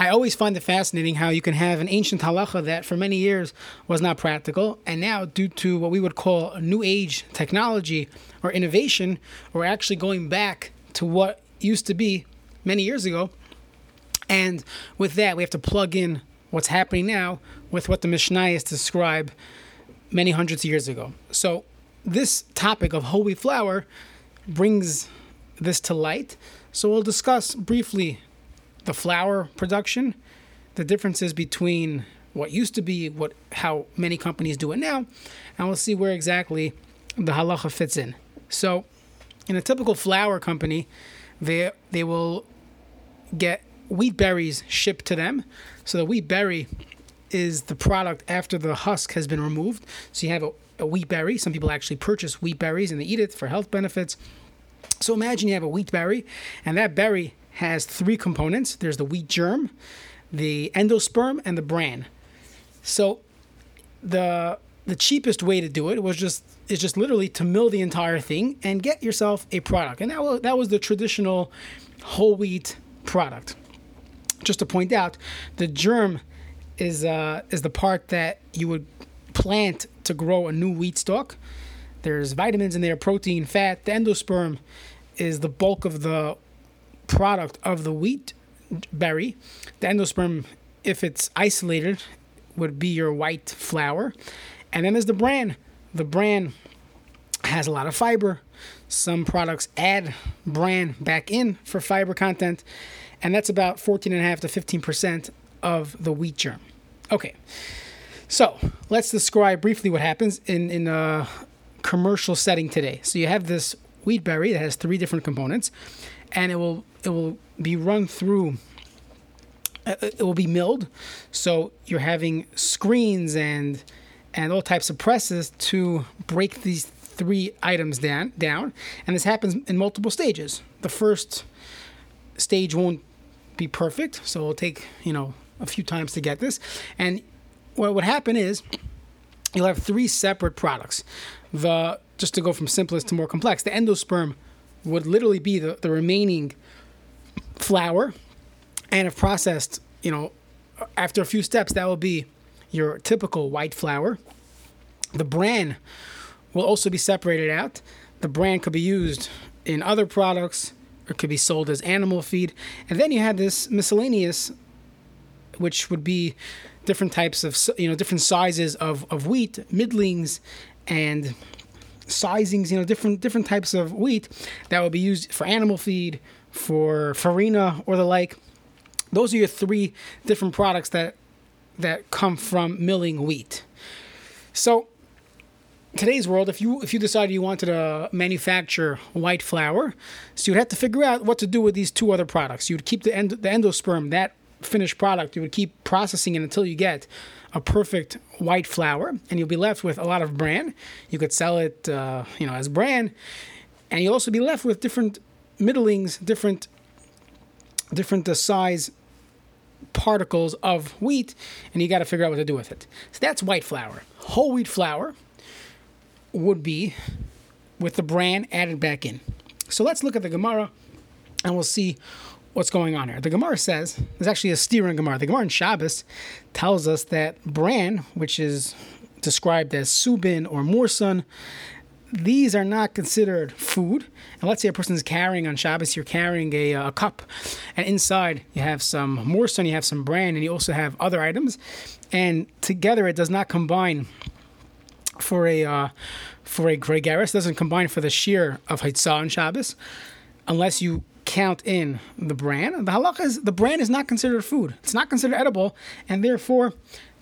I always find it fascinating how you can have an ancient halacha that for many years was not practical, and now, due to what we would call new age technology or innovation, we're actually going back to what used to be many years ago. And with that, we have to plug in what's happening now with what the Mishnayos describe many hundreds of years ago. So, this topic of holy flour brings this to light. So, we'll discuss briefly the flour production, the differences between what used to be, what how many companies do it now, and we'll see where exactly the halacha fits in. So, in a typical flour company, they they will get wheat berries shipped to them. So the wheat berry is the product after the husk has been removed. So you have a, a wheat berry. Some people actually purchase wheat berries and they eat it for health benefits. So imagine you have a wheat berry, and that berry has three components there's the wheat germ, the endosperm, and the bran. So the the cheapest way to do it was just is just literally to mill the entire thing and get yourself a product. And that was that was the traditional whole wheat product. Just to point out, the germ is uh, is the part that you would plant to grow a new wheat stalk. There's vitamins in there, protein, fat. The endosperm is the bulk of the product of the wheat berry. The endosperm, if it's isolated, would be your white flour. And then there's the bran. The bran has a lot of fiber. Some products add bran back in for fiber content, and that's about 14.5 to 15% of the wheat germ. Okay, so let's describe briefly what happens in, in a commercial setting today. So you have this wheat berry that has three different components, and it will it will be run through uh, it will be milled. So you're having screens and and all types of presses to break these three items down down. And this happens in multiple stages. The first stage won't be perfect so it'll take you know a few times to get this. And what would happen is you'll have three separate products. The just to go from simplest to more complex the endosperm would literally be the, the remaining flour and if processed you know after a few steps that will be your typical white flour. The bran will also be separated out. The bran could be used in other products. Or could be sold as animal feed. And then you have this miscellaneous which would be different types of you know different sizes of, of wheat middlings and sizings, you know, different different types of wheat that would be used for animal feed, for farina or the like. Those are your three different products that that come from milling wheat. So today's world, if you if you decided you wanted to manufacture white flour, so you'd have to figure out what to do with these two other products. You'd keep the end, the endosperm, that finished product, you would keep processing it until you get a perfect white flour, and you'll be left with a lot of bran. You could sell it, uh, you know, as bran, and you'll also be left with different middlings, different different uh, size particles of wheat, and you got to figure out what to do with it. So that's white flour. Whole wheat flour would be with the bran added back in. So let's look at the Gemara, and we'll see what's going on here. The Gemara says there's actually a stirah in Gemara. The Gemara in Shabbos tells us that bran, which is described as subin or morsun, these are not considered food. And let's say a person is carrying on Shabbos, you're carrying a, a cup, and inside you have some morsun, you have some bran, and you also have other items, and together it does not combine for a uh, for a grogeres, doesn't combine for the shiur of Haitzah on Shabbos, unless you count in the bran. The halacha is the bran is not considered food. It's not considered edible, and therefore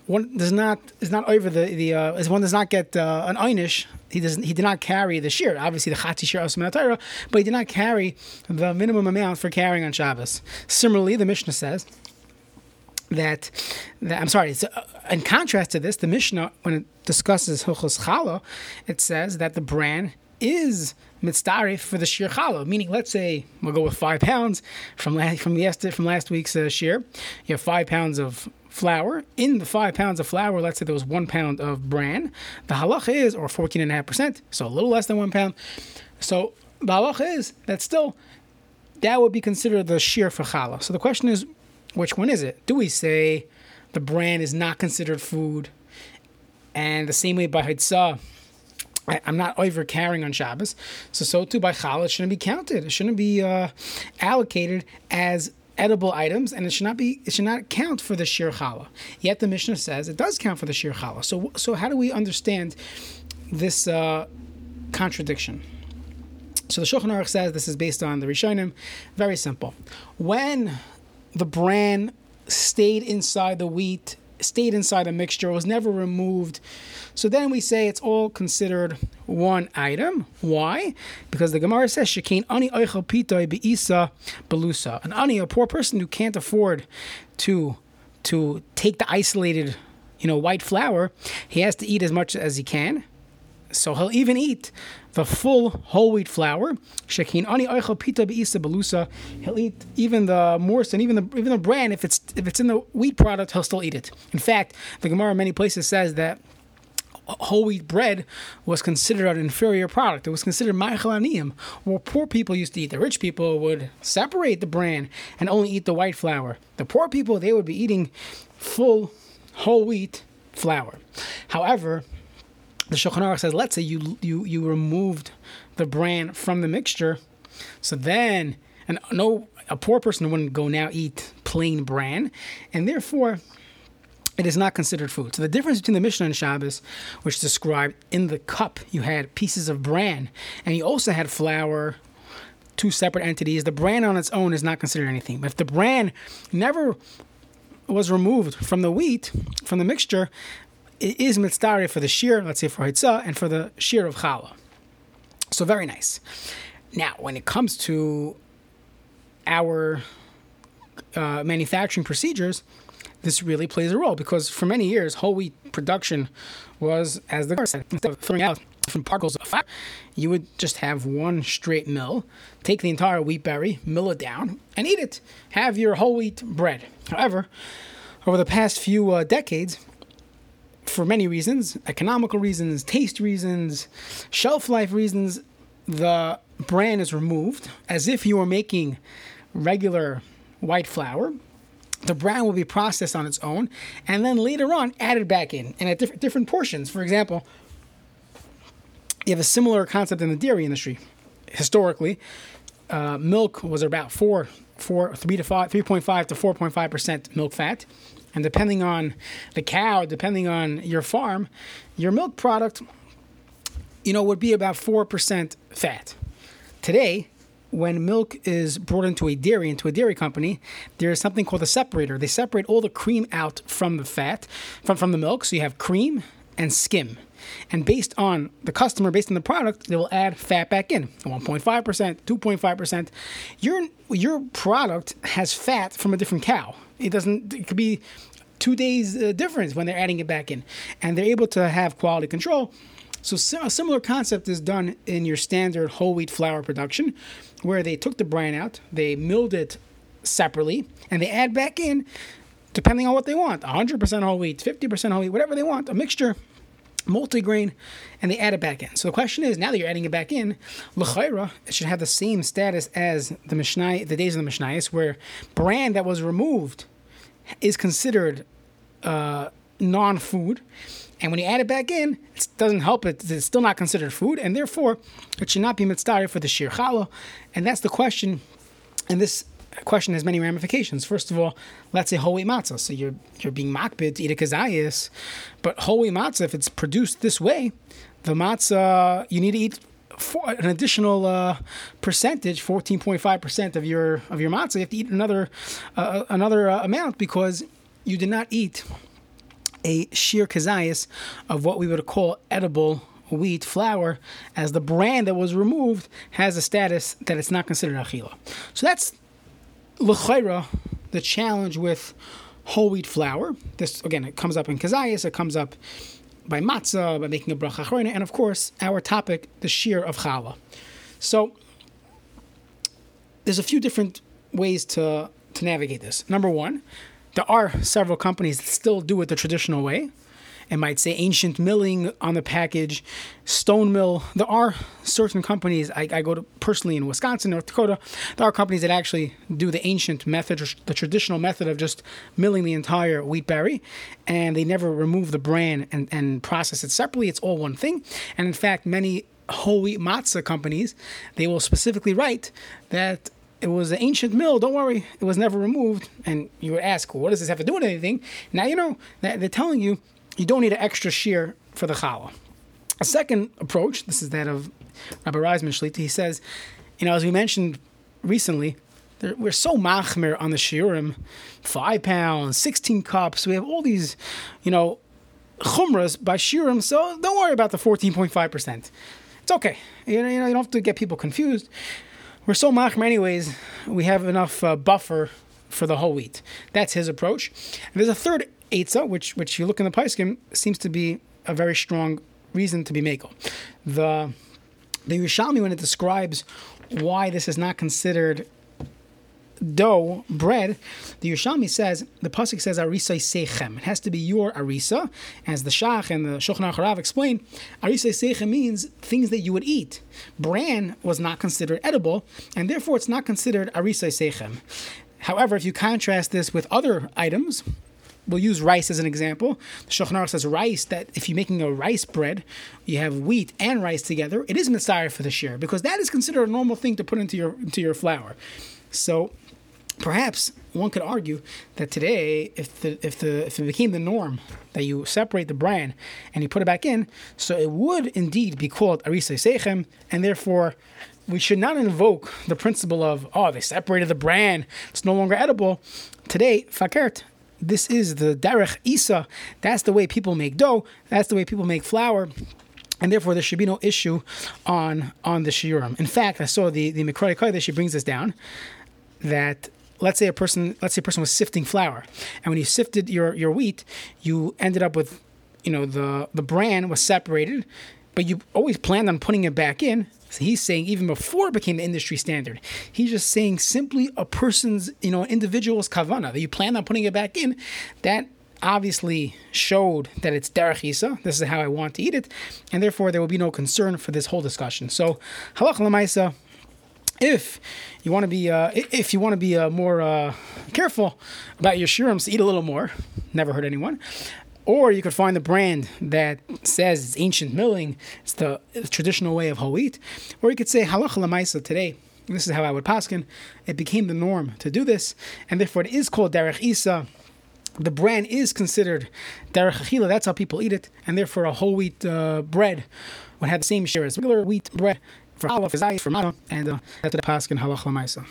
one does not is not over the the uh, is one does not get uh, an einish. He doesn't. He did not carry the shiur. Obviously, the chatzi shiur of but he did not carry the minimum amount for carrying on Shabbos. Similarly, the Mishnah says that, that I'm sorry. Uh, in contrast to this, the Mishnah when it discusses hilchos challah, it says that the bran is mitztaref for the shiur challah. Meaning, let's say we'll go with five pounds from last from yesterday from last week's uh, shiur. You have five pounds of flour. In the five pounds of flour, let's say there was one pound of bran. The halach is or fourteen and a half percent, so a little less than one pound. So the halach is that still that would be considered the shiur for challah. So the question is, which one is it? Do we say the bran is not considered food? And the same way by Hitzah, I'm not over carrying on Shabbos. So, so too by Challah, it shouldn't be counted. It shouldn't be uh, allocated as edible items, and it should not be. It should not count for the shiur challah. Yet the Mishnah says it does count for the shiur challah. So, so how do we understand this uh, contradiction? So the Shulchan Aruch says this is based on the Rishonim. Very simple. When the bran stayed inside the wheat, stayed inside a mixture, was never removed. So then we say it's all considered one item. Why? Because the Gemara says Shekain ani oichel pitoi beisa belusa. An ani, a poor person who can't afford to to take the isolated, you know, white flour, he has to eat as much as he can. So he'll even eat the full whole wheat flour. Shekin ani pita belusa. He'll eat even the morse and even the even the bran. If it's if it's in the wheat product, he'll still eat it. In fact, the Gemara in many places says that whole wheat bread was considered an inferior product. It was considered ma'achel Well, poor people used to eat. The rich people would separate the bran and only eat the white flour. The poor people they would be eating full whole wheat flour. However, the Shulchan Aruch says, let's say you you you removed the bran from the mixture, so then and no a poor person wouldn't go now eat plain bran, and therefore it is not considered food. So the difference between the Mishnah and Shabbos, which described in the cup you had pieces of bran, and you also had flour, two separate entities. The bran on its own is not considered anything. But if the bran never was removed from the wheat, from the mixture, it is mitzvah for the shiur, let's say for Hitzah, and for the shiur of Challah. So very nice. Now, when it comes to our uh, manufacturing procedures, this really plays a role because for many years, whole wheat production was, as the said, instead of throwing out different particles of fat, you would just have one straight mill, take the entire wheat berry, mill it down, and eat it. Have your whole wheat bread. However, over the past few uh, decades, for many reasons economical reasons, taste reasons, shelf life reasons the bran is removed as if you were making regular white flour. The bran will be processed on its own and then later on added back in and at different, different portions. For example, you have a similar concept in the dairy industry. Historically, uh, milk was about four, four, three to five, three point five to four point five percent milk fat. And depending on the cow, depending on your farm, your milk product, you know, would be about 4% fat. Today, when milk is brought into a dairy, into a dairy company, there is something called a separator. They separate all the cream out from the fat, from, from the milk. So you have cream and skim. And based on the customer, based on the product, they will add fat back in 1.5%, 2.5%. Your, your product has fat from a different cow. It doesn't. It could be two days uh, difference when they're adding it back in, and they're able to have quality control. So a similar concept is done in your standard whole wheat flour production, where they took the bran out, they milled it separately, and they add back in, depending on what they want, 100% whole wheat, 50% whole wheat, whatever they want, a mixture multigrain, and they add it back in. So the question is, now that you're adding it back in, l'chayra, it should have the same status as the Mishnah, the days of the Mishnayos, where bran that was removed is considered uh, non-food, and when you add it back in, it doesn't help it. It's still not considered food, and therefore it should not be mitzvah for the shiur challah. And that's the question. And this question has many ramifications. First of all, let's say wheat matzah. So you're you're being makpid to eat a kazayas, but wheat matzah, if it's produced this way, the matzah you need to eat for an additional uh, percentage, fourteen point five percent of your of your matzah. You have to eat another uh, another uh, amount because you did not eat a shiur kazayas of what we would call edible wheat flour, as the bran that was removed has a status that it's not considered achila. So that's l'chayra, the challenge with whole wheat flour. This again, it comes up in kazayas. It comes up by matzah, by making a bracha achrona, and of course, our topic, the shiur of challah. So there's a few different ways to to navigate this. Number one, there are several companies that still do it the traditional way, It might say ancient milling on the package, stone mill. There are certain companies, I, I go to personally in Wisconsin, North Dakota, there are companies that actually do the ancient method, the traditional method of just milling the entire wheat berry, and they never remove the bran and, and process it separately. It's all one thing. And in fact, many whole wheat matzah companies, they will specifically write that it was an ancient mill. Don't worry, it was never removed. And you would ask, well, what does this have to do with anything? Now you know they're telling you you don't need an extra shiur for the challah. A second approach, this is that of Rabbi Reisman Shlita. He says, you know, as we mentioned recently, we're so machmer on the shiurim, five pounds, sixteen cups. We have all these, you know, chumras by shiurim. So don't worry about the fourteen point five percent. It's okay. You know, you know, you don't have to get people confused we're so machmer anyways, we have enough uh, buffer for the whole wheat. That's his approach. And there's a third eitzah, which which you look in the Paiskim, seems to be a very strong reason to be makel. The the Yerushalmi, when it describes why this is not considered dough, bread, the Yerushalmi says, the Pasuk says, Arisa Sechem. It has to be your Arisa. As the Shach and the Shulchan Aruch explain, Arisa Sechem means things that you would eat. Bran was not considered edible, and therefore it's not considered Arisa Sechem. However, if you contrast this with other items, we'll use rice as an example. The says rice that if you're making a rice bread, you have wheat and rice together, it is mitzvah for the shiur because that is considered a normal thing to put into your into your flour. So Perhaps one could argue that today, if the if the if it became the norm that you separate the bran and you put it back in, so it would indeed be called arisa sechem, and therefore we should not invoke the principle of oh they separated the bran, it's no longer edible. Today, fakert, this is the derech isa. That's the way people make dough. That's the way people make flour and therefore there should be no issue on on the shiurim. In fact, I saw the the Mikroi that she brings this down that let's say a person let's say a person was sifting flour and when you sifted your your wheat you ended up with you know the the bran was separated but you always planned on putting it back in so he's saying even before it became the industry standard he's just saying simply a person's you know individual's kavana that you plan on putting it back in that obviously showed that it's derech. This is how I want to eat it, and therefore there will be no concern for this whole discussion. So halach lamaisa, if you want to be uh, if you want to be uh, more uh, careful about your shurums, eat a little more. Never hurt anyone. Or you could find the brand that says it's ancient milling, it's the, traditional way of whole wheat. Or you could say halacha lamaisa today. This is how I would paskin. It became the norm to do this, and therefore it is called derech isa. The brand is considered derech achila. That's how people eat it, and therefore a whole wheat uh, bread would have the same shiur as regular wheat bread for Aleph, for Mata, and uh, that's the Paskin Halach Lamaisa.